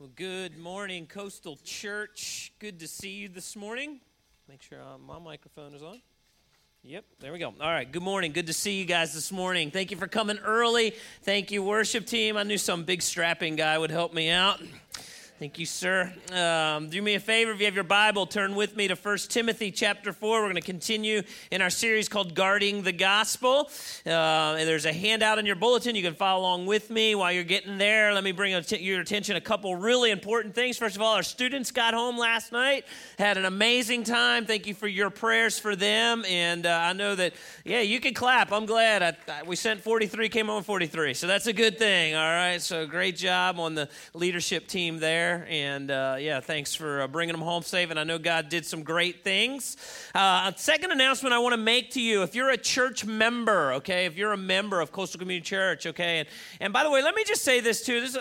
Well, good morning, Coastal Church. Good to see you this morning. Make sure uh, my microphone is on. Yep, there we go. All right, good morning. Good to see you guys this morning. Thank you for coming early. Thank you, worship team. I knew some big strapping guy would help me out. Thank you, sir. Um, do me a favor if you have your Bible, turn with me to 1 Timothy chapter 4. We're going to continue in our series called Guarding the Gospel. Uh, there's a handout in your bulletin. You can follow along with me while you're getting there. Let me bring your attention a couple really important things. First of all, our students got home last night, had an amazing time. Thank you for your prayers for them. And uh, I know that, yeah, you can clap. I'm glad. I, I, we sent 43, came home 43. So that's a good thing, all right? So great job on the leadership team there there. And uh, yeah, thanks for uh, bringing them home safe. And I know God did some great things. Uh, second announcement I want to make to you if you're a church member, okay, if you're a member of Coastal Community Church, okay, and, and by the way, let me just say this too. This,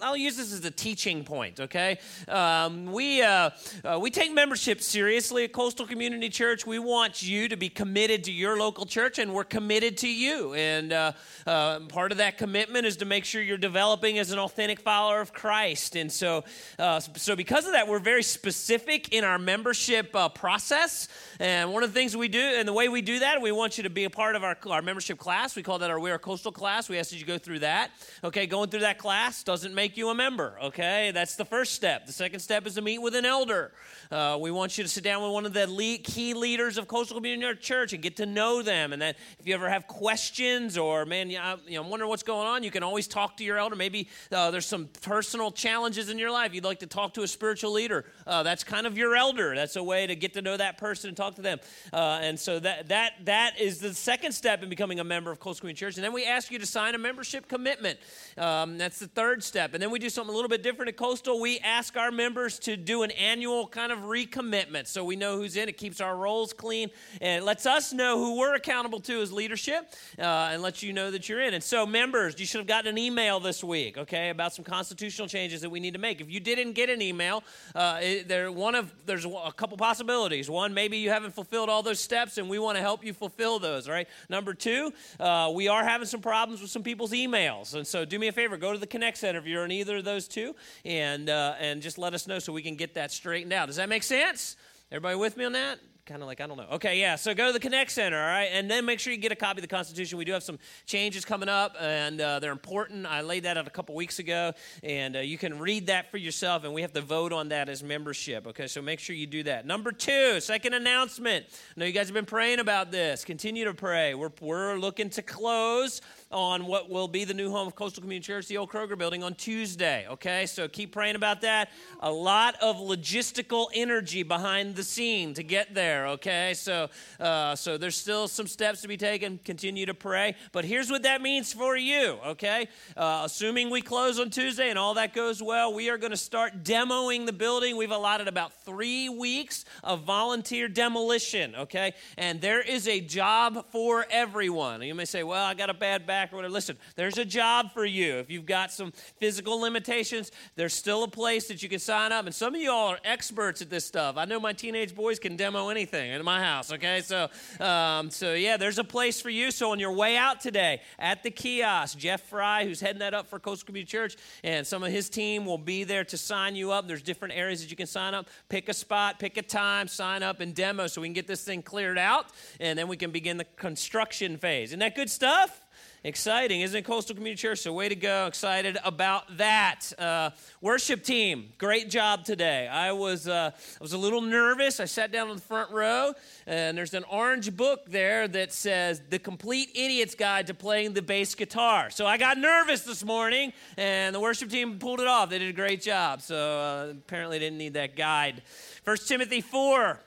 I'll use this as a teaching point, okay? Um, we, uh, uh, we take membership seriously at Coastal Community Church. We want you to be committed to your local church, and we're committed to you. And uh, part of that commitment is to make sure you're developing as an authentic follower of Christ. And so uh, so, because of that, we're very specific in our membership uh, process. And one of the things we do, and the way we do that, we want you to be a part of our, our membership class. We call that our We Are Coastal class. We ask that you go through that. Okay, going through that class doesn't make you a member. Okay, that's the first step. The second step is to meet with an elder. Uh, we want you to sit down with one of the lead, key leaders of Coastal Community Church and get to know them. And then if you ever have questions or, man, you know, I'm wondering what's going on, you can always talk to your elder. Maybe uh, there's some personal challenges in your life you'd like to talk to a spiritual leader, uh, that's kind of your elder. That's a way to get to know that person and talk to them. Uh, and so that, that, that is the second step in becoming a member of Coastal Community Church. And then we ask you to sign a membership commitment. Um, that's the third step. And then we do something a little bit different at Coastal. We ask our members to do an annual kind of recommitment so we know who's in. It keeps our rolls clean and lets us know who we're accountable to as leadership uh, and lets you know that you're in. And so, members, you should have gotten an email this week, okay, about some constitutional changes that we need to make. If you didn't get an email, uh, there one of there's a couple possibilities. One, maybe you haven't fulfilled all those steps, and we want to help you fulfill those. Right. Number two, uh, we are having some problems with some people's emails, and so do me a favor, go to the Connect Center if you're in either of those two, and uh, and just let us know so we can get that straightened out. Does that make sense? Everybody with me on that? Kind of like, I don't know. Okay, yeah, so go to the Connect Center, all right? And then make sure you get a copy of the Constitution. We do have some changes coming up, and uh, they're important. I laid that out a couple weeks ago, and uh, you can read that for yourself, and we have to vote on that as membership, okay? So make sure you do that. Number two, second announcement. I know you guys have been praying about this. Continue to pray. We're, we're looking to close on what will be the new home of Coastal Community Church, the old Kroger building, on Tuesday. Okay, so keep praying about that. A lot of logistical energy behind the scene to get there. Okay, so uh, so there's still some steps to be taken. Continue to pray. But here's what that means for you. Okay, uh, assuming we close on Tuesday and all that goes well, we are going to start demoing the building. We've allotted about three weeks of volunteer demolition. Okay, and there is a job for everyone. You may say, "Well, I got a bad back." Back or whatever. Listen, there's a job for you. If you've got some physical limitations, there's still a place that you can sign up. And some of you all are experts at this stuff. I know my teenage boys can demo anything in my house, okay? So, um, so yeah, there's a place for you. So on your way out today at the kiosk, Jeff Fry, who's heading that up for Coastal Community Church, and some of his team will be there to sign you up. There's different areas that you can sign up. Pick a spot, pick a time, sign up, and demo so we can get this thing cleared out, and then we can begin the construction phase. Isn't that good stuff? Exciting, isn't it, Coastal Community Church? So, way to go. Excited about that. Uh, worship team, great job today. I was, uh, I was a little nervous. I sat down in the front row, and there's an orange book there that says The Complete Idiot's Guide to Playing the Bass Guitar. So, I got nervous this morning, and the worship team pulled it off. They did a great job. So, uh, apparently, didn't need that guide. First Timothy 4.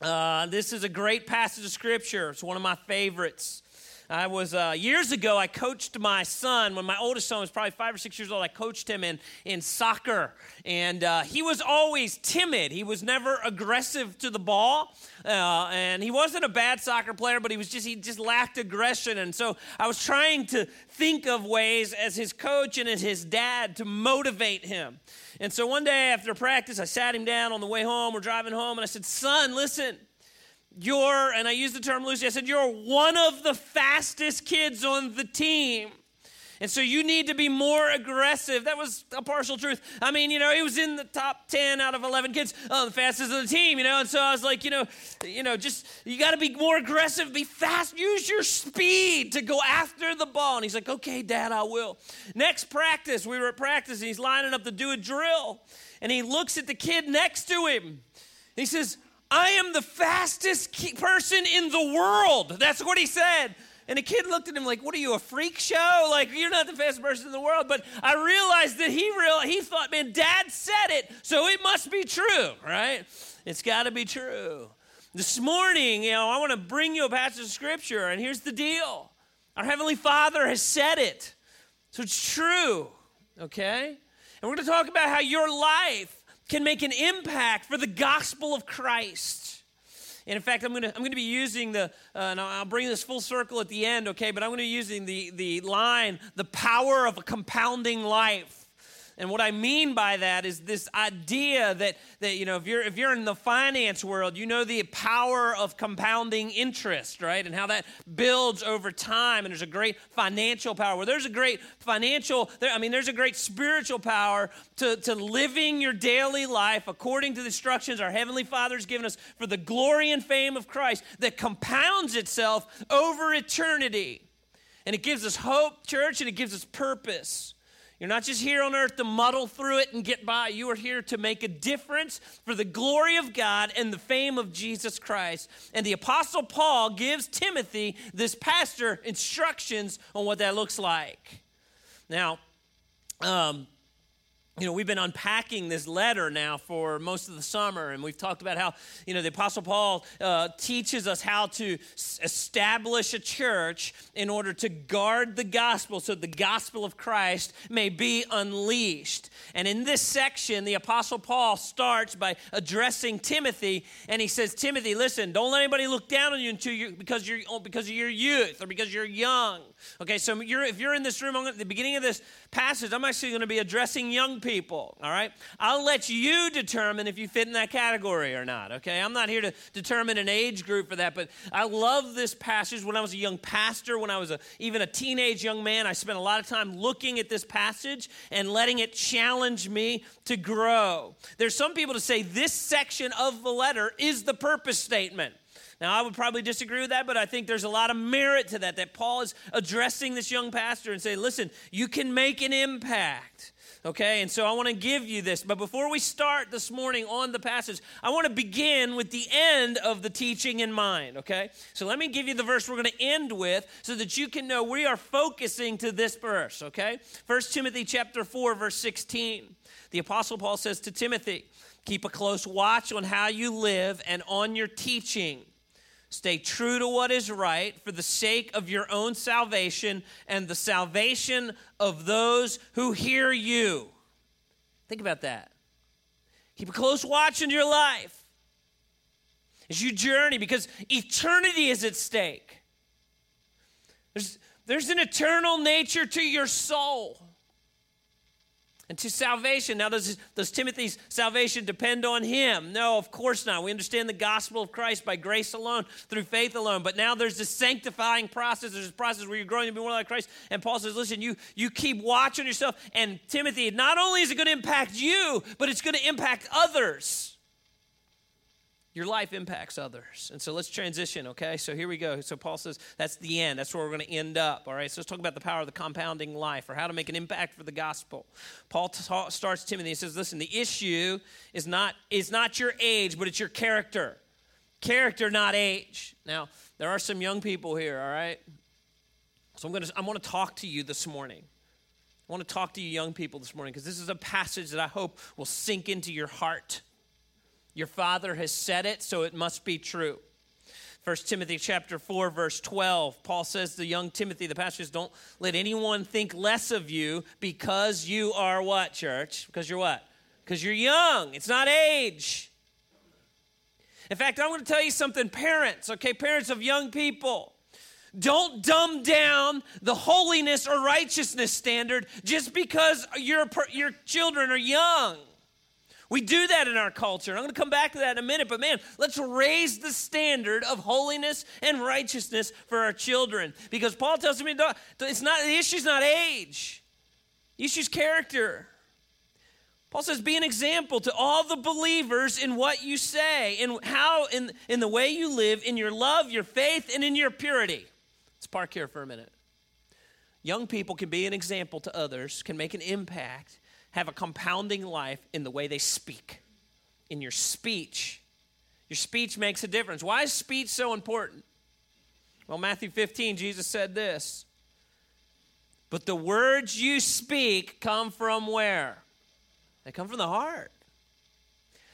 Uh, this is a great passage of scripture. It's one of my favorites. I was uh, years ago. I coached my son when my oldest son was probably five or six years old. I coached him in in soccer, and uh, he was always timid. He was never aggressive to the ball, uh, and he wasn't a bad soccer player, but he was just he just lacked aggression. And so I was trying to think of ways as his coach and as his dad to motivate him. And so one day after practice, I sat him down on the way home. We're driving home, and I said, "Son, listen." You're, and I use the term loosely, I said, you're one of the fastest kids on the team. And so you need to be more aggressive. That was a partial truth. I mean, you know, he was in the top 10 out of 11 kids, oh, the fastest on the team, you know. And so I was like, you know, you know, just you got to be more aggressive, be fast, use your speed to go after the ball. And he's like, okay, dad, I will. Next practice, we were at practice and he's lining up to do a drill. And he looks at the kid next to him. He says, I am the fastest person in the world. That's what he said. And the kid looked at him like, "What are you, a freak show? Like you're not the fastest person in the world." But I realized that he real he thought, "Man, Dad said it, so it must be true, right? It's got to be true." This morning, you know, I want to bring you a passage of scripture, and here's the deal: Our heavenly Father has said it, so it's true. Okay, and we're going to talk about how your life can make an impact for the gospel of Christ. And in fact, I'm going to I'm going to be using the, uh, and I'll bring this full circle at the end, okay? But I'm going to be using the, the line, the power of a compounding life. And what I mean by that is this idea that, that you know, if you're, if you're in the finance world, you know the power of compounding interest, right? And how that builds over time. And there's a great financial power. Well, there's a great financial, I mean, there's a great spiritual power to, to living your daily life according to the instructions our Heavenly Father's given us for the glory and fame of Christ that compounds itself over eternity. And it gives us hope, church, and it gives us purpose. You're not just here on earth to muddle through it and get by. You are here to make a difference for the glory of God and the fame of Jesus Christ. And the Apostle Paul gives Timothy, this pastor, instructions on what that looks like. Now, um, you know, we've been unpacking this letter now for most of the summer, and we've talked about how, you know, the Apostle Paul uh, teaches us how to s- establish a church in order to guard the gospel so the gospel of Christ may be unleashed. And in this section, the Apostle Paul starts by addressing Timothy, and he says, Timothy, listen, don't let anybody look down on you until you because you're because of your youth or because you're young. Okay, so you're, if you're in this room at the beginning of this passage, I'm actually going to be addressing young people. All right, I'll let you determine if you fit in that category or not. Okay, I'm not here to determine an age group for that, but I love this passage. When I was a young pastor, when I was a, even a teenage young man, I spent a lot of time looking at this passage and letting it challenge me to grow. There's some people to say this section of the letter is the purpose statement. Now, I would probably disagree with that, but I think there's a lot of merit to that, that Paul is addressing this young pastor and saying, listen, you can make an impact. Okay, and so I want to give you this. But before we start this morning on the passage, I want to begin with the end of the teaching in mind. Okay, so let me give you the verse we're going to end with so that you can know we are focusing to this verse. Okay, First Timothy chapter 4, verse 16. The Apostle Paul says to Timothy, Keep a close watch on how you live and on your teaching Stay true to what is right for the sake of your own salvation and the salvation of those who hear you. Think about that. Keep a close watch in your life as you journey because eternity is at stake. There's, there's an eternal nature to your soul and to salvation. Now, does, does Timothy's salvation depend on him? No, of course not. We understand the gospel of Christ by grace alone, through faith alone. But now there's this sanctifying process. There's this process where you're growing to be more like Christ. And Paul says, listen, you, you keep watching yourself. And Timothy, not only is it going to impact you, but it's going to impact others your life impacts others. And so let's transition, okay? So here we go. So Paul says that's the end. That's where we're going to end up, all right? So let's talk about the power of the compounding life or how to make an impact for the gospel. Paul ta- starts Timothy and says, listen, the issue is not, is not your age, but it's your character. Character, not age. Now, there are some young people here, all right? So I'm going to, I want to talk to you this morning. I want to talk to you young people this morning because this is a passage that I hope will sink into your heart your father has said it, so it must be true. 1 Timothy chapter 4 verse 12 Paul says to young Timothy the pastor says don't let anyone think less of you because you are what church? Because you're what? Because you're young. It's not age. In fact I'm going to tell you something parents okay? Parents of young people don't dumb down the holiness or righteousness standard just because your your children are young We do that in our culture. I'm going to come back to that in a minute, but man, let's raise the standard of holiness and righteousness for our children. Because Paul tells me it's not the issue's not age. The issue's character. Paul says, be an example to all the believers in what you say, in how, in, in the way you live, in your love, your faith, and in your purity. Let's park here for a minute. Young people can be an example to others, can make an impact, have a compounding life in the way they speak, in your speech. Your speech makes a difference. Why is speech so important? Well, Matthew 15, Jesus said this. But the words you speak come from where? They come from the heart.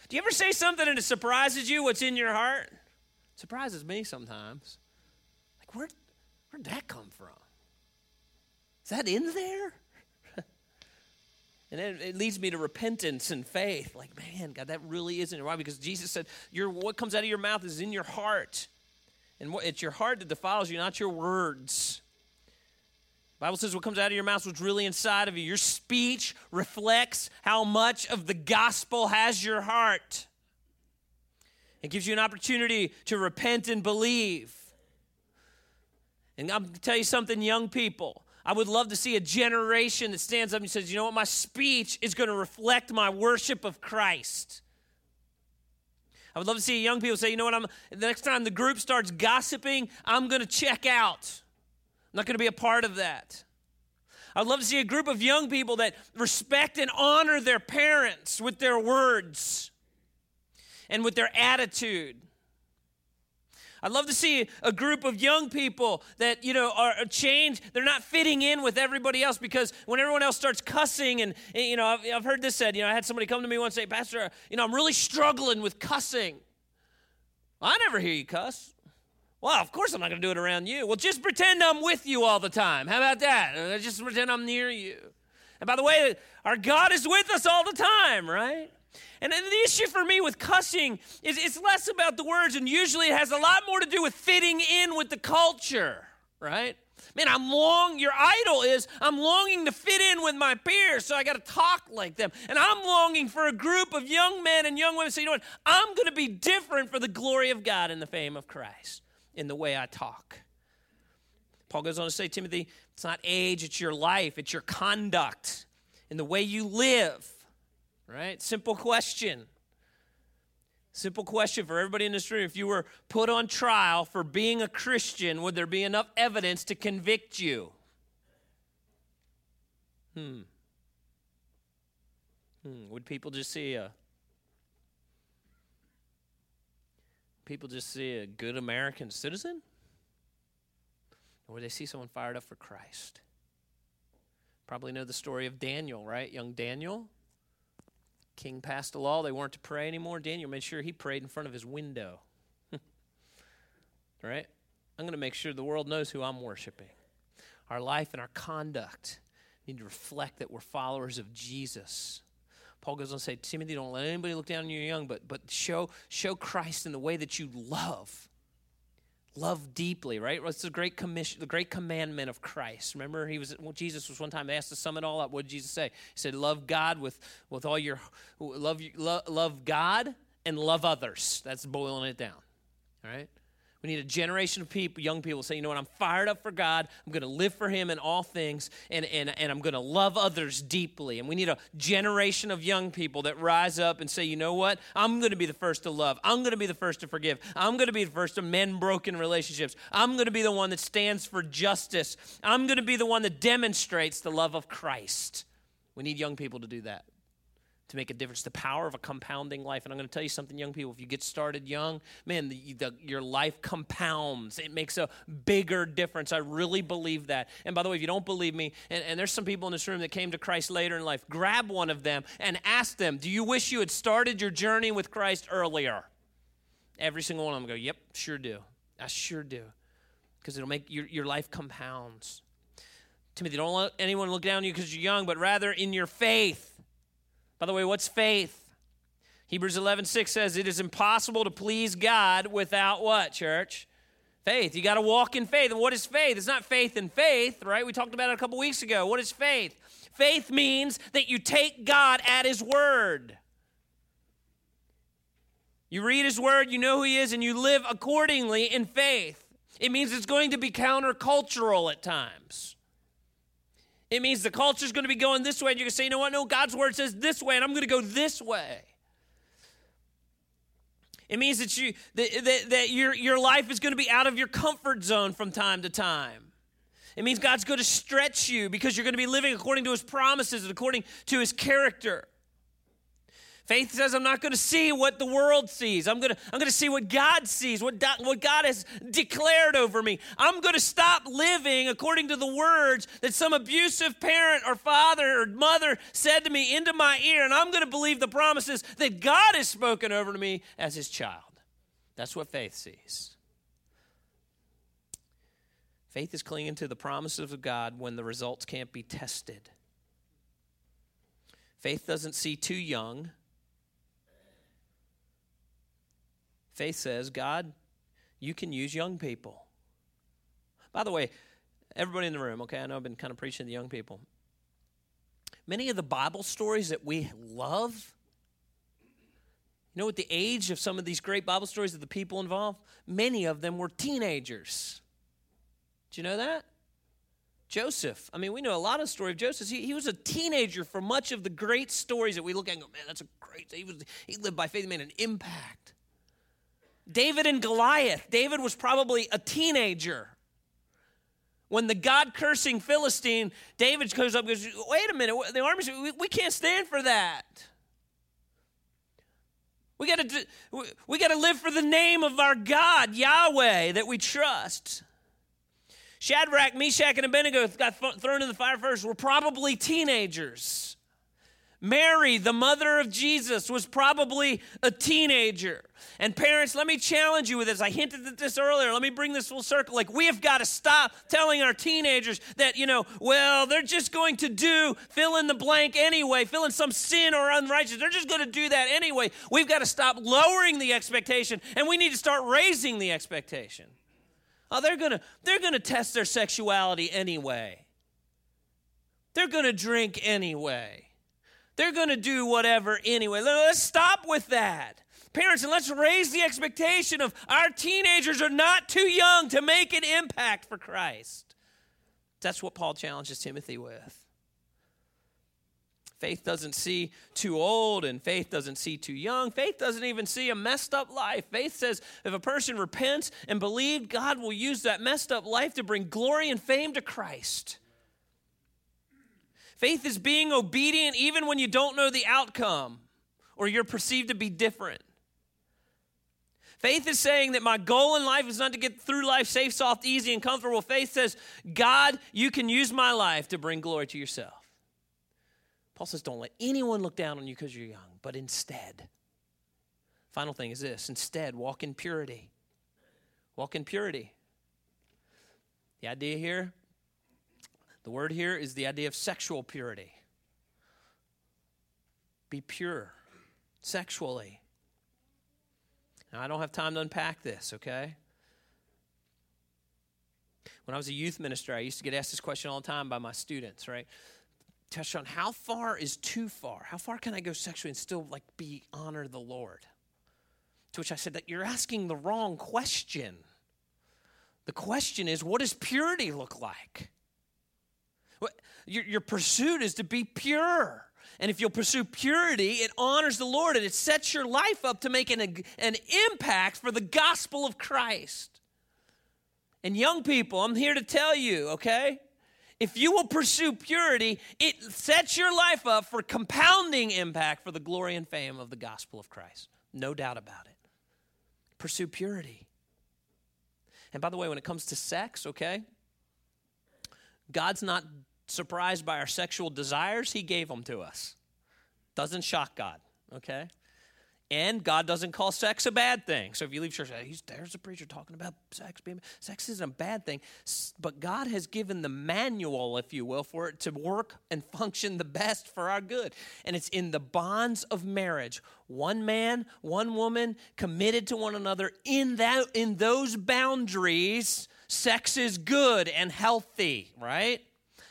Do you ever say something and it surprises you what's in your heart? It surprises me sometimes. Like, where, where'd that come from? Is that in there? And it, it, leads me to repentance and faith. Like, man, God, that really isn't. Why? Because Jesus said, your, what comes out of your mouth is in your heart. And what, it's your heart that defiles you, not your words. Bible says what comes out of your mouth is what's really inside of you. Your speech reflects how much of the gospel has your heart. It gives you an opportunity to repent and believe. And I'm going to tell you something, young people. I would love to see a generation that stands up and says, you know what, my speech is going to reflect my worship of Christ. I would love to see young people say, you know what, I'm, the next time the group starts gossiping, I'm going to check out. I'm not going to be a part of that. I'd love to see a group of young people that respect and honor their parents with their words and with their attitude. I'd love to see a group of young people that, you know, are changed. They're not fitting in with everybody else because when everyone else starts cussing, and, you know, I've, I've heard this said, you know, I had somebody come to me once and say, Pastor, you know, I'm really struggling with cussing. Well, I never hear you cuss. Well, of course I'm not going to do it around you. Well, just pretend I'm with you all the time. How about that? Uh, just pretend I'm near you. And by the way, our God is with us all the time, right? And the issue for me with cussing is it's less about the words, and usually it has a lot more to do with fitting in with the culture, right? Man, I'm long, your idol is, I'm longing to fit in with my peers, so I got to talk like them. And I'm longing for a group of young men and young women So, you know what, I'm going to be different for the glory of God and the fame of Christ in the way I talk. Paul goes on to say, Timothy, it's not age, it's your life, it's your conduct, in the way you live. Right? Simple question. Simple question for everybody in this room. If you were put on trial for being a Christian, would there be enough evidence to convict you? Hmm. Hmm. Would people just see a people just see a good American citizen? Or would they see someone fired up for Christ? Probably know the story of Daniel, right? Young Daniel. King passed a law, they weren't to pray anymore. Daniel made sure he prayed in front of his window. right? I'm going to make sure the world knows who I'm worshiping. Our life and our conduct need to reflect that we're followers of Jesus. Paul goes on to say, Timothy, don't let anybody look down on you young, but, but show, show Christ in the way that you love. Love deeply, right? What's the great commission, the great commandment of Christ? Remember, he was well, Jesus was one time asked to sum it all up. What did Jesus say? He said, "Love God with with all your love, love, love God and love others." That's boiling it down. All right. We need a generation of people, young people, say, you know what, I'm fired up for God. I'm going to live for Him in all things, and, and, and I'm going to love others deeply. And we need a generation of young people that rise up and say, you know what, I'm going to be the first to love. I'm going to be the first to forgive. I'm going to be the first to mend broken relationships. I'm going to be the one that stands for justice. I'm going to be the one that demonstrates the love of Christ. We need young people to do that to make a difference. The power of a compounding life. And I'm going to tell you something, young people. If you get started young, man, the, the, your life compounds. It makes a bigger difference. I really believe that. And by the way, if you don't believe me, and, and there's some people in this room that came to Christ later in life, grab one of them and ask them, Do you wish you had started your journey with Christ earlier? Every single one of them go, Yep, sure do. I sure do. Because it'll make your, your life compounds. Timothy, don't let anyone look down on you because you're young, but rather in your faith by the way, what's faith? Hebrews 11, 6 says, It is impossible to please God without what, church? Faith. You got to walk in faith. And what is faith? It's not faith in faith, right? We talked about it a couple weeks ago. What is faith? Faith means that you take God at His word. You read his word, you know who he is, and you live accordingly in faith. It means it's going to be countercultural at times. It means the culture is going to be going this way, and you're going to say, you know what? No, God's word says this way, and I'm going to go this way. It means that you that, that, that your, your life is going to be out of your comfort zone from time to time. It means God's going to stretch you because you're going to be living according to his promises and according to his character. Faith says, I'm not going to see what the world sees. I'm going to, I'm going to see what God sees, what, what God has declared over me. I'm going to stop living according to the words that some abusive parent or father or mother said to me into my ear, and I'm going to believe the promises that God has spoken over to me as his child. That's what faith sees. Faith is clinging to the promises of God when the results can't be tested. Faith doesn't see too young Faith says, God, you can use young people. By the way, everybody in the room, okay, I know I've been kind of preaching to young people. Many of the Bible stories that we love, you know what the age of some of these great Bible stories of the people involved? Many of them were teenagers. Do you know that? Joseph. I mean, we know a lot of story of Joseph. He, he was a teenager for much of the great stories that we look at and go, man, that's a great, he, was, he lived by faith, he made an impact. David and Goliath. David was probably a teenager. When the God cursing Philistine, David goes up goes, Wait a minute, the army, we, we can't stand for that. We got to we got to live for the name of our God, Yahweh, that we trust. Shadrach, Meshach, and Abednego got thrown in the fire first. Were probably teenagers. Mary, the mother of Jesus, was probably a teenager. And parents, let me challenge you with this. I hinted at this earlier. Let me bring this full circle. Like, we have got to stop telling our teenagers that, you know, well, they're just going to do fill in the blank anyway, fill in some sin or unrighteous. They're just going to do that anyway. We've got to stop lowering the expectation and we need to start raising the expectation. Oh, they're going to they're going to test their sexuality anyway. They're going to drink anyway. They're going to do whatever anyway. Let's stop with that. Parents, and let's raise the expectation of our teenagers are not too young to make an impact for Christ. That's what Paul challenges Timothy with. Faith doesn't see too old, and faith doesn't see too young. Faith doesn't even see a messed up life. Faith says if a person repents and believes, God will use that messed up life to bring glory and fame to Christ. Faith is being obedient even when you don't know the outcome or you're perceived to be different. Faith is saying that my goal in life is not to get through life safe, soft, easy, and comfortable. Faith says, God, you can use my life to bring glory to yourself. Paul says, don't let anyone look down on you because you're young, but instead, final thing is this instead, walk in purity. Walk in purity. The idea here the word here is the idea of sexual purity. Be pure sexually. Now, I don't have time to unpack this, okay? When I was a youth minister, I used to get asked this question all the time by my students, right? Touch on how far is too far? How far can I go sexually and still like be honor the Lord? To which I said that you're asking the wrong question. The question is, what does purity look like? Your, your pursuit is to be pure. And if you'll pursue purity, it honors the Lord and it sets your life up to make an, an impact for the gospel of Christ. And young people, I'm here to tell you, okay? If you will pursue purity, it sets your life up for compounding impact for the glory and fame of the gospel of Christ. No doubt about it. Pursue purity. And by the way, when it comes to sex, okay? God's not surprised by our sexual desires, He gave them to us. Doesn't shock God, okay? And God doesn't call sex a bad thing. So if you leave church, there's a preacher talking about sex being sex isn't a bad thing. But God has given the manual, if you will, for it to work and function the best for our good. And it's in the bonds of marriage. One man, one woman, committed to one another in that in those boundaries, sex is good and healthy, right?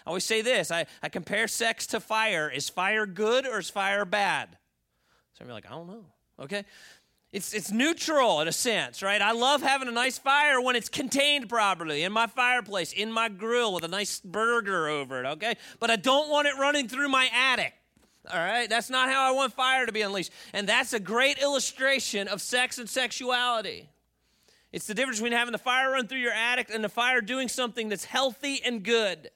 I always say this I, I compare sex to fire. Is fire good or is fire bad? So you're like, I don't know. Okay? It's, it's neutral in a sense, right? I love having a nice fire when it's contained properly in my fireplace, in my grill with a nice burger over it, okay? But I don't want it running through my attic. All right, that's not how I want fire to be unleashed. And that's a great illustration of sex and sexuality. It's the difference between having the fire run through your attic and the fire doing something that's healthy and good.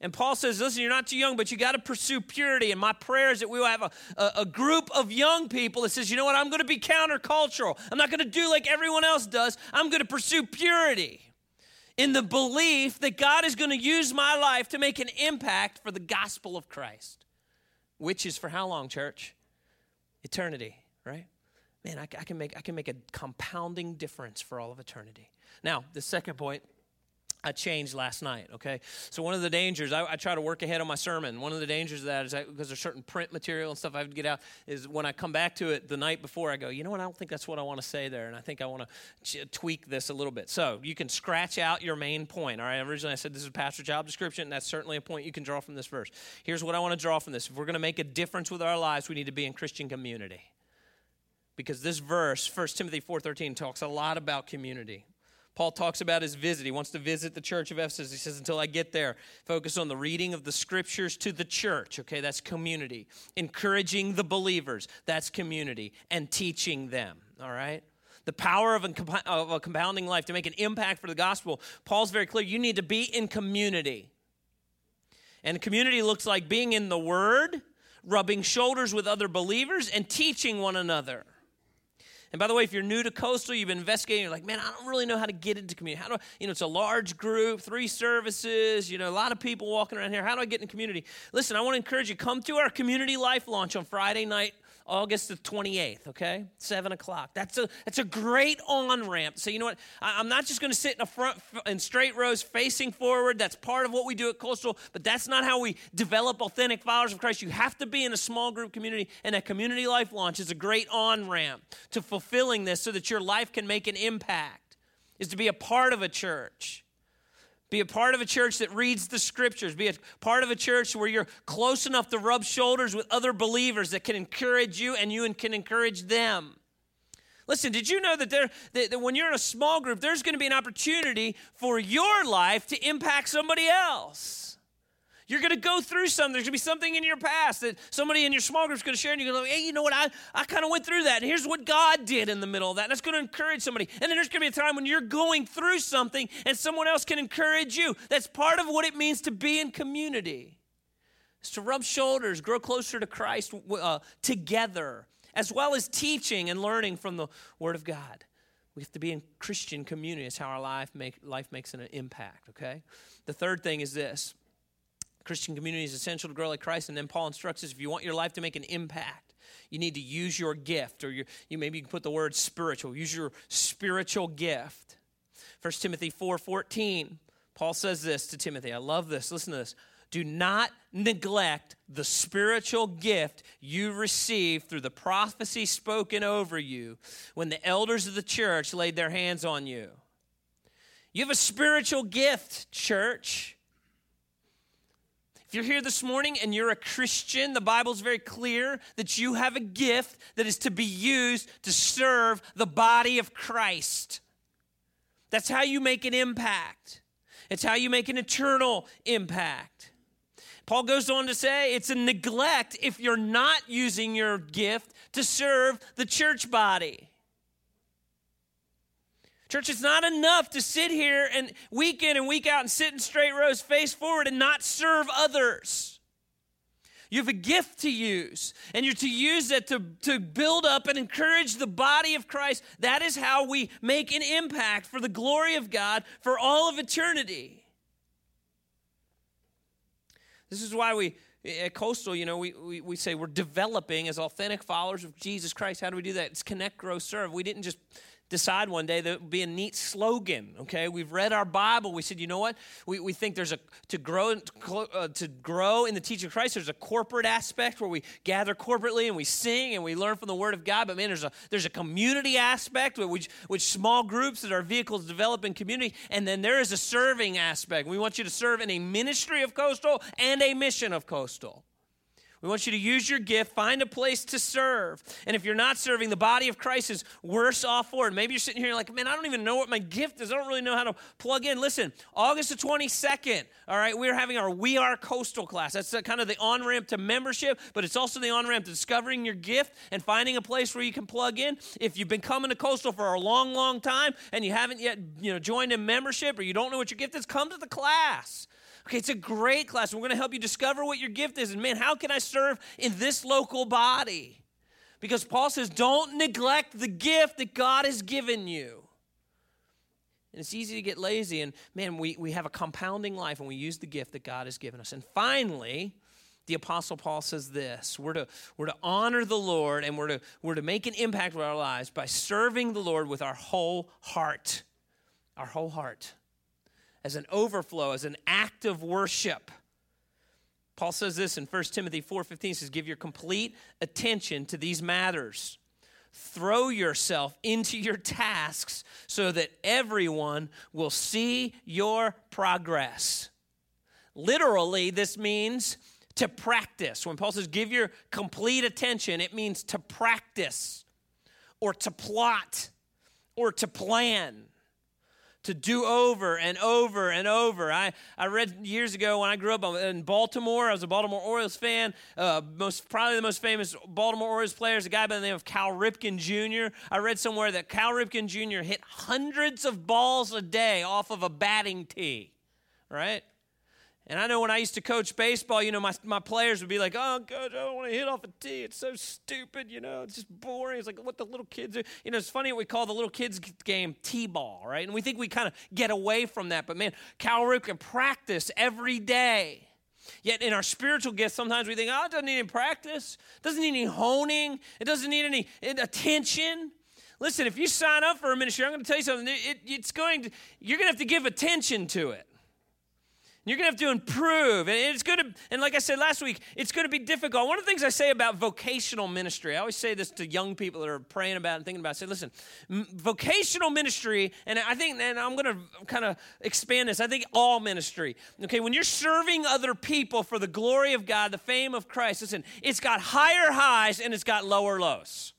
And Paul says, listen, you're not too young, but you got to pursue purity. And my prayer is that we will have a, a, a, group of young people that says, you know what, I'm going to be countercultural. I'm not going to do like everyone else does. I'm going to pursue purity in the belief that God is going to use my life to make an impact for the gospel of Christ, which is for how long, church? Eternity, right? Man, I, I can make I can make a compounding difference for all of eternity. Now, the second point I changed last night, okay? So, one of the dangers, I, I, try to work ahead on my sermon. One of the dangers of that is that, because there's certain print material and stuff I have to get out, is when I come back to it the night before, I go, you know what, I don't think that's what I want to say there, and I think I want to ch- tweak this a little bit. So, you can scratch out your main point, all right? Originally, I said this is a pastor job description, and that's certainly a point you can draw from this verse. Here's what I want to draw from this. If we're going to make a difference with our lives, we need to be in Christian community. Because this verse, 1 Timothy 4.13, talks a lot about community. Paul talks about his visit. He wants to visit the church of Ephesus. He says, Until I get there, focus on the reading of the scriptures to the church. Okay, that's community. Encouraging the believers, that's community. And teaching them. All right? The power of a, compounding life to make an impact for the gospel. Paul's very clear. You need to be in community. And community looks like being in the Word, rubbing shoulders with other believers, and teaching one another. And by the way, if you're new to Coastal, you've been investigating, you're like, man, I don't really know how to get into community. How do I, you know, it's a large group, three services, you know, a lot of people walking around here. How do I get in community? Listen, I want to encourage you, come to our community life launch on Friday night August the 28th, okay? 7 o'clock. That's a, that's a great on ramp. So, you know what? I, am not just going to sit in a front in straight rows facing forward. That's part of what we do at Coastal, but that's not how we develop authentic followers of Christ. You have to be in a small group community, and a community life launch is a great on ramp to fulfilling this so that your life can make an impact, is to be a part of a church. Be a part of a church that reads the scriptures. Be a part of a church where you're close enough to rub shoulders with other believers that can encourage you and you can encourage them. Listen, did you know that, there, that, that when you're in a small group, there's going to be an opportunity for your life to impact somebody else? You're going to go through something. There's going to be something in your past that somebody in your small group is going to share, and you're going to go, hey, you know what? I, I kind of went through that, and here's what God did in the middle of that. And that's going to encourage somebody. And then there's going to be a time when you're going through something, and someone else can encourage you. That's part of what it means to be in community. It's to rub shoulders, grow closer to Christ uh, together, as well as teaching and learning from the Word of God. We have to be in Christian community. It's how our life, make, life makes an impact, okay? The third thing is this Christian community is essential to grow like Christ. And then Paul instructs us if you want your life to make an impact, you need to use your gift, or your, you maybe you can put the word spiritual. Use your spiritual gift. 1 Timothy 4 14, Paul says this to Timothy. I love this. Listen to this. Do not neglect the spiritual gift you received through the prophecy spoken over you when the elders of the church laid their hands on you. You have a spiritual gift, church. If you're here this morning and you're a Christian, the Bible's very clear that you have a gift that is to be used to serve the body of Christ. That's how you make an impact. It's how you make an eternal impact. Paul goes on to say it's a neglect if you're not using your gift to serve the church body. Church, it's not enough to sit here and week in and week out and sit in straight rows, face forward, and not serve others. You have a gift to use, and you're to use it to, to build up and encourage the body of Christ. That is how we make an impact for the glory of God for all of eternity. This is why we, at Coastal, you know, we, we, we say we're developing as authentic followers of Jesus Christ. How do we do that? It's connect, grow, serve. We didn't just decide one day that would be a neat slogan okay? We've read our bible. We said you know what? We, we think there's a to grow uh, to grow in the teaching of christ there's a corporate aspect where we gather corporately and we sing and we learn from the word of god. But man there's a there's a community aspect which which small groups that our vehicles develop in community. And then there is a serving aspect. We want you to serve in a ministry of coastal and a mission of coastal We want you to use your gift, find a place to serve. And if you're not serving, the body of Christ is worse off for it. Maybe you're sitting here like, man, I don't even know what my gift is. I don't really know how to plug in. Listen, August the 22nd, all right, we're having our We Are Coastal class. That's uh, kind of the on ramp to membership, but it's also the on ramp to discovering your gift and finding a place where you can plug in. If you've been coming to Coastal for a long, long time and you haven't yet you know, joined in membership or you don't know what your gift is, come to the class. Okay, it's a great class. We're going to help you discover what your gift is. And man, how can I serve in this local body? Because Paul says, don't neglect the gift that God has given you. And it's easy to get lazy. And man, we, we have a compounding life and we use the gift that God has given us. And finally, the apostle paul says this we're to, we're to honor the lord and we're to, we're to make an impact with our lives by serving the lord with our whole heart our whole heart as an overflow, as an act of worship. Paul says this in 1 Timothy 4:15 says give your complete attention to these matters. Throw yourself into your tasks so that everyone will see your progress. Literally this means to practice. When Paul says give your complete attention, it means to practice or to plot or to plan to do over and over and over. I, I read years ago when I grew up in Baltimore, I was a Baltimore Orioles fan. Uh, most Probably the most famous Baltimore Orioles player is a guy by the name of Cal Ripken Jr. I read somewhere that Cal Ripken Jr. hit hundreds of balls a day off of a batting tee, right? And I know when I used to coach baseball, you know, my, my players would be like, oh, coach, I don't want to hit off a tee. It's so stupid, you know, it's just boring. It's like what the little kids are. You know, it's funny we call the little kids game T-ball, right? And we think we kind of get away from that. But man, Cal Ripken practice every day. Yet in our spiritual gifts, sometimes we think, oh, it doesn't need any practice. It doesn't need any honing. It doesn't need any eh, attention. Listen, if you sign up for a ministry, I'm going to tell you something. It, it's going to, you're going to have to give attention to it. You're going to have to improve. And it's going to, and like I said last week, it's going to be difficult. One of the things I say about vocational ministry, I always say this to young people that are praying about and thinking about it. I say, listen, vocational ministry, and I think, and I'm going to kind of expand this, I think all ministry, okay, when you're serving other people for the glory of God, the fame of Christ, listen, it's got higher highs and it's got lower lows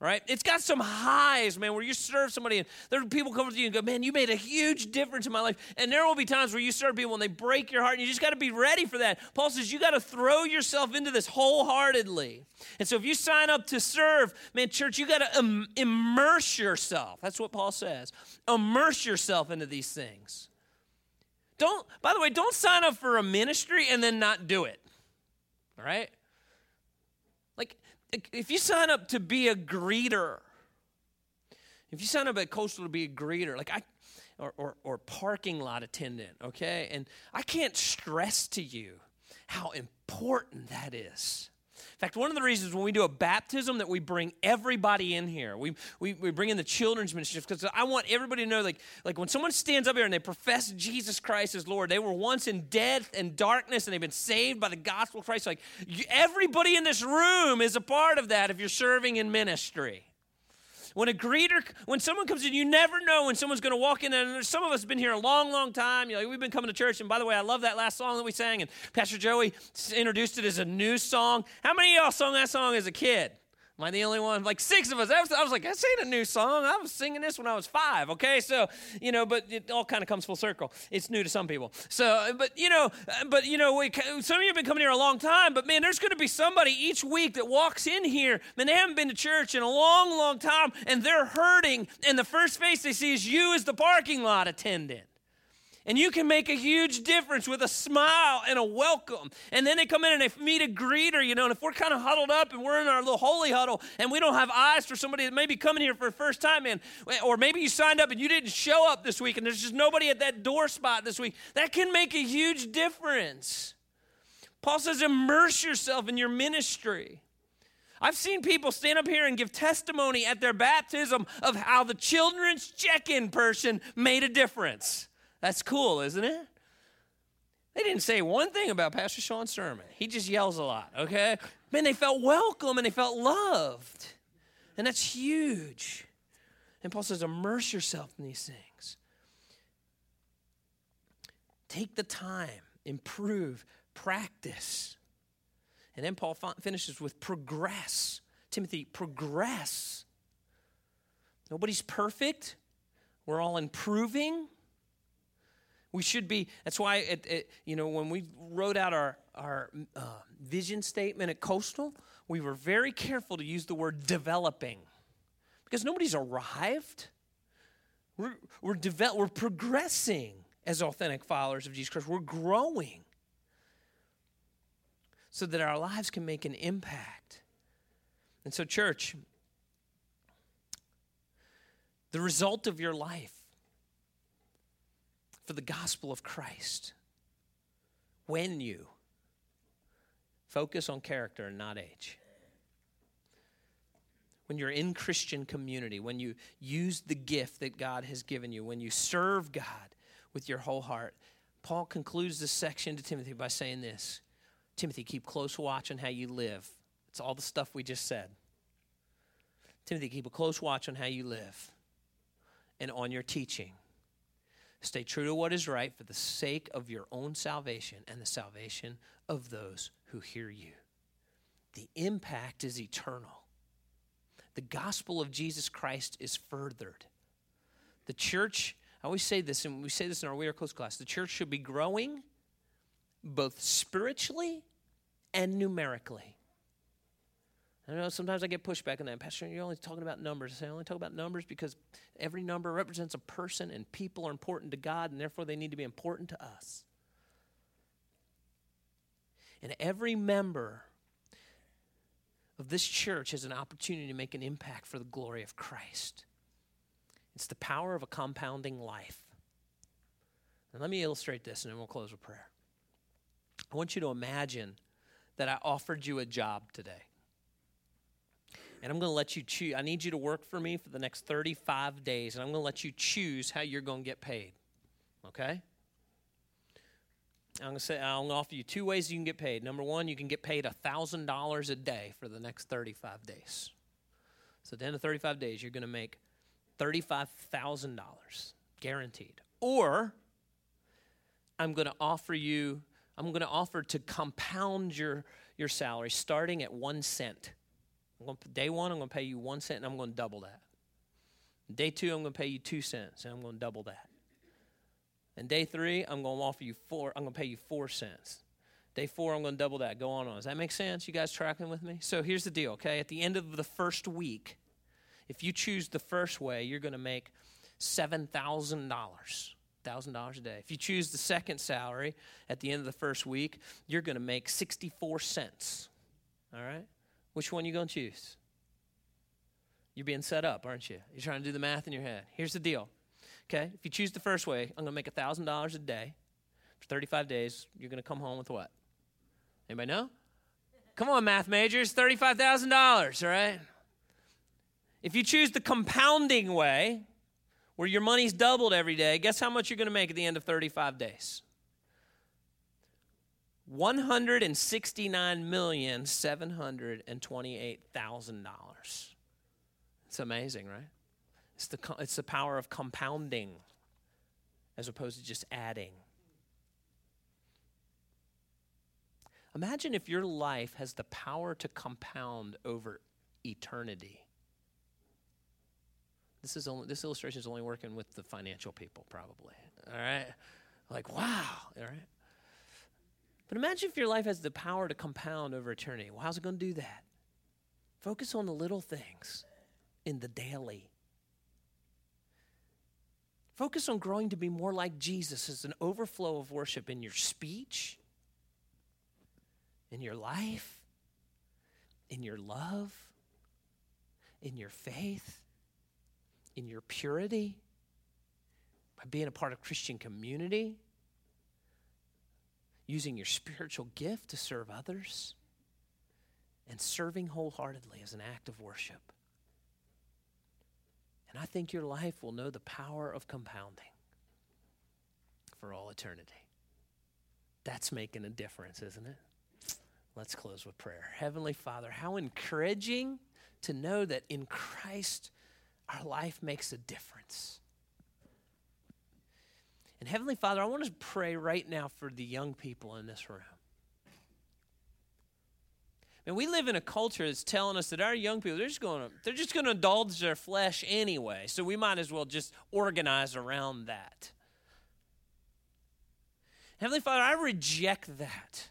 right? It's got some highs, man, where you serve somebody and there are people come to you and go, man, you made a huge difference in my life. And there will be times where you serve people and they break your heart and you just got to be ready for that. Paul says you got to throw yourself into this wholeheartedly. And so if you sign up to serve, man, church, you got to Im- immerse yourself. That's what Paul says. Immerse yourself into these things. Don't, by the way, don't sign up for a ministry and then not do it. All right? If you sign up to be a greeter, if you sign up at Coastal to be a greeter, like I, or, or, or parking lot attendant, okay? And I can't stress to you how important that is. In fact, one of the reasons when we do a baptism that we bring everybody in here, we, we, we bring in the children's ministry because I want everybody to know like, like when someone stands up here and they profess Jesus Christ as Lord, they were once in death and darkness and they've been saved by the gospel of Christ. Like you, everybody in this room is a part of that if you're serving in ministry. When a greeter, when someone comes in, you never know when someone's going to walk in. And some of us have been here a long, long time. You know, we've been coming to church. And by the way, I love that last song that we sang. And Pastor Joey introduced it as a new song. How many of y'all sung that song as a kid? Am I the only one? Like six of us. I was, like I was like, this ain't a new song. I was singing this when I was five. Okay, so you know, but it all kind of comes full circle. It's new to some people. So, but you know, but you know, we, some of you have been coming here a long time. But man, there's going to be somebody each week that walks in here. Man, they haven't been to church in a long, long time, and they're hurting. And the first face they see is you as the parking lot attendant. And you can make a huge difference with a smile and a welcome. And then they come in and they meet a greeter, you know. And if we're kind of huddled up and we're in our little holy huddle and we don't have eyes for somebody that may be coming here for the first time, and or maybe you signed up and you didn't show up this week and there's just nobody at that door spot this week, that can make a huge difference. Paul says, immerse yourself in your ministry. I've seen people stand up here and give testimony at their baptism of how the children's check in person made a difference. That's cool, isn't it? They didn't say one thing about Pastor Sean's sermon. He just yells a lot, okay? Man, they felt welcome and they felt loved. And that's huge. And Paul says, immerse yourself in these things. Take the time, improve, practice. And then Paul finishes with progress. Timothy, progress. Nobody's perfect. We're all improving. We should be. That's why, it, it, you know, when we wrote out our our uh, vision statement at Coastal, we were very careful to use the word developing, because nobody's arrived. We're we're develop, We're progressing as authentic followers of Jesus Christ. We're growing, so that our lives can make an impact. And so, church, the result of your life for the gospel of Christ when you focus on character and not age. When you're in Christian community, when you use the gift that God has given you, when you serve God with your whole heart. Paul concludes this section to Timothy by saying this Timothy, keep close watch on how you live. It's all the stuff we just said. Timothy, keep a close watch on how you live and on your teaching. Stay true to what is right for the sake of your own salvation and the salvation of those who hear you. The impact is eternal. The gospel of Jesus Christ is furthered. The church, I always say this, and we say this in our We Are Close class the church should be growing both spiritually and numerically. I know sometimes I get pushback on that. Pastor, you're only talking about numbers. I say, I only talk about numbers because every number represents a person, and people are important to God, and therefore they need to be important to us. And every member of this church has an opportunity to make an impact for the glory of Christ. It's the power of a compounding life. And let me illustrate this, and then we'll close with prayer. I want you to imagine that I offered you a job today and I'm going to let you choose. I need you to work for me for the next 35 days, and I'm going to let you choose how you're going to get paid. Okay? I'm going to say I'm going to offer you two ways you can get paid. Number one, you can get paid $1,000 a day for the next 35 days. So at the end of 35 days, you're going to make $35,000 guaranteed. Or I'm going to offer you, I'm going to offer to compound your, your salary starting at one cent I'm going to, day one, I'm going to pay you one cent and I'm going to double that. Day two, I'm going to pay you two cents and I'm going to double that. And day three, I'm going to offer you four, I'm going to pay you four cents. Day four, I'm going to double that. Go on on. Does that make sense? You guys tracking with me? So here's the deal, okay? At the end of the first week, if you choose the first way, you're going to make $7,000. $1,000 a day. If you choose the second salary at the end of the first week, you're going to make 64 cents. All right? Which one you going to choose? You're being set up, aren't you? You're trying to do the math in your head. Here's the deal. Okay, if you choose the first way, I'm going to make $1,000 a day for 35 days. You're going to come home with what? Anybody know? Come on, math majors, $35,000, right? If you choose the compounding way, where your money's doubled every day, guess how much you're going to make at the end of 35 days? $169,728,000. It's amazing, right? It's the, it's the power of compounding as opposed to just adding. Imagine if your life has the power to compound over eternity. This is only this illustration is only working with the financial people, probably. All right, like wow. All right, but imagine if your life has the power to compound over eternity. Well, how's it going to do that? Focus on the little things in the daily. Focus on growing to be more like Jesus as an overflow of worship in your speech, in your life, in your love, in your faith, in your purity, by being a part of Christian community using your spiritual gift to serve others, and serving wholeheartedly as an act of worship. And I think your life will know the power of compounding for all eternity. That's making a difference, isn't it? Let's close with prayer. Heavenly Father, how encouraging to know that in Christ our life makes a difference. And Heavenly Father, I want to pray right now for the young people in this room. And we live in a culture that's telling us that our young people, they're just going to, they're just going to indulge their flesh anyway. So we might as well just organize around that. Heavenly Father, I reject that.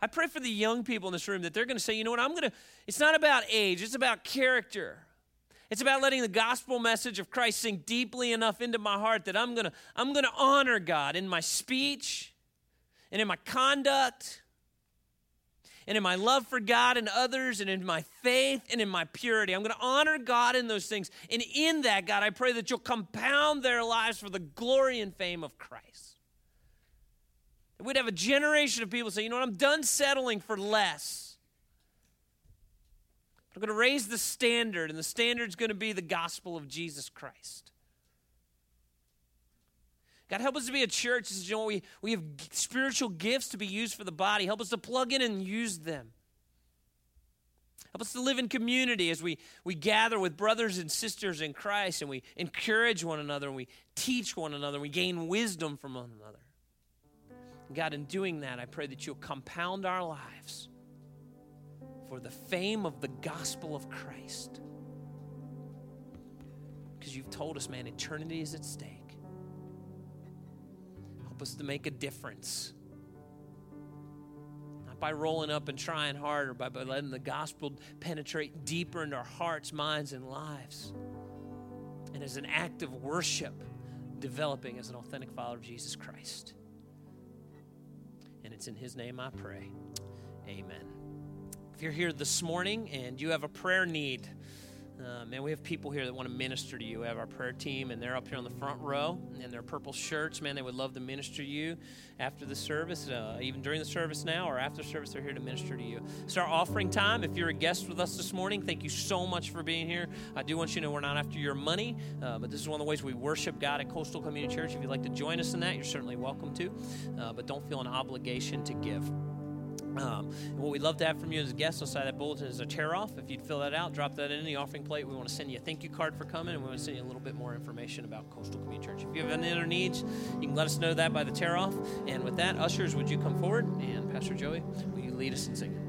I pray for the young people in this room that they're going to say, you know what, I'm going to, it's not about age, it's about character. It's about letting the gospel message of Christ sink deeply enough into my heart that I'm going to I'm going to honor God in my speech and in my conduct and in my love for God and others and in my faith and in my purity. I'm going to honor God in those things. And in that, God, I pray that you'll compound their lives for the glory and fame of Christ. we'd have a generation of people say, you know what, I'm done settling for less. I'm going to raise the standard, and the standard's going to be the gospel of Jesus Christ. God, help us to be a church. You know, we, we have spiritual gifts to be used for the body. Help us to plug in and use them. Help us to live in community as we, we gather with brothers and sisters in Christ and we encourage one another and we teach one another and we gain wisdom from one another. God, in doing that, I pray that you'll compound our lives for the fame of the gospel of Christ. Because you've told us, man, eternity is at stake. Help us to make a difference. Not by rolling up and trying harder, but by letting the gospel penetrate deeper into our hearts, minds, and lives. And as an act of worship, developing as an authentic follower of Jesus Christ. And it's in His name I pray. Amen. If you're here this morning and you have a prayer need, uh, man, we have people here that want to minister to you. We have our prayer team, and they're up here on the front row in their purple shirts. Man, they would love to minister to you after the service, uh, even during the service now or after service. They're here to minister to you. It's our offering time. If you're a guest with us this morning, thank you so much for being here. I do want you to know we're not after your money, uh, but this is one of the ways we worship God at Coastal Community Church. If you'd like to join us in that, you're certainly welcome to, uh, but don't feel an obligation to give. Um, what we'd love to have from you as a guest on side of that bulletin is a tear off. If you'd fill that out, drop that in the offering plate. We want to send you a thank you card for coming, and we want to send you a little bit more information about Coastal Community Church. If you have any other needs, you can let us know that by the tear off. And with that, ushers, would you come forward? And Pastor Joey, will you lead us in singing?